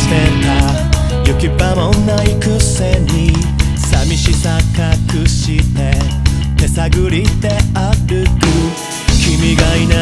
してた行き場もないくせに寂しさ隠して手探りで歩く。君がいない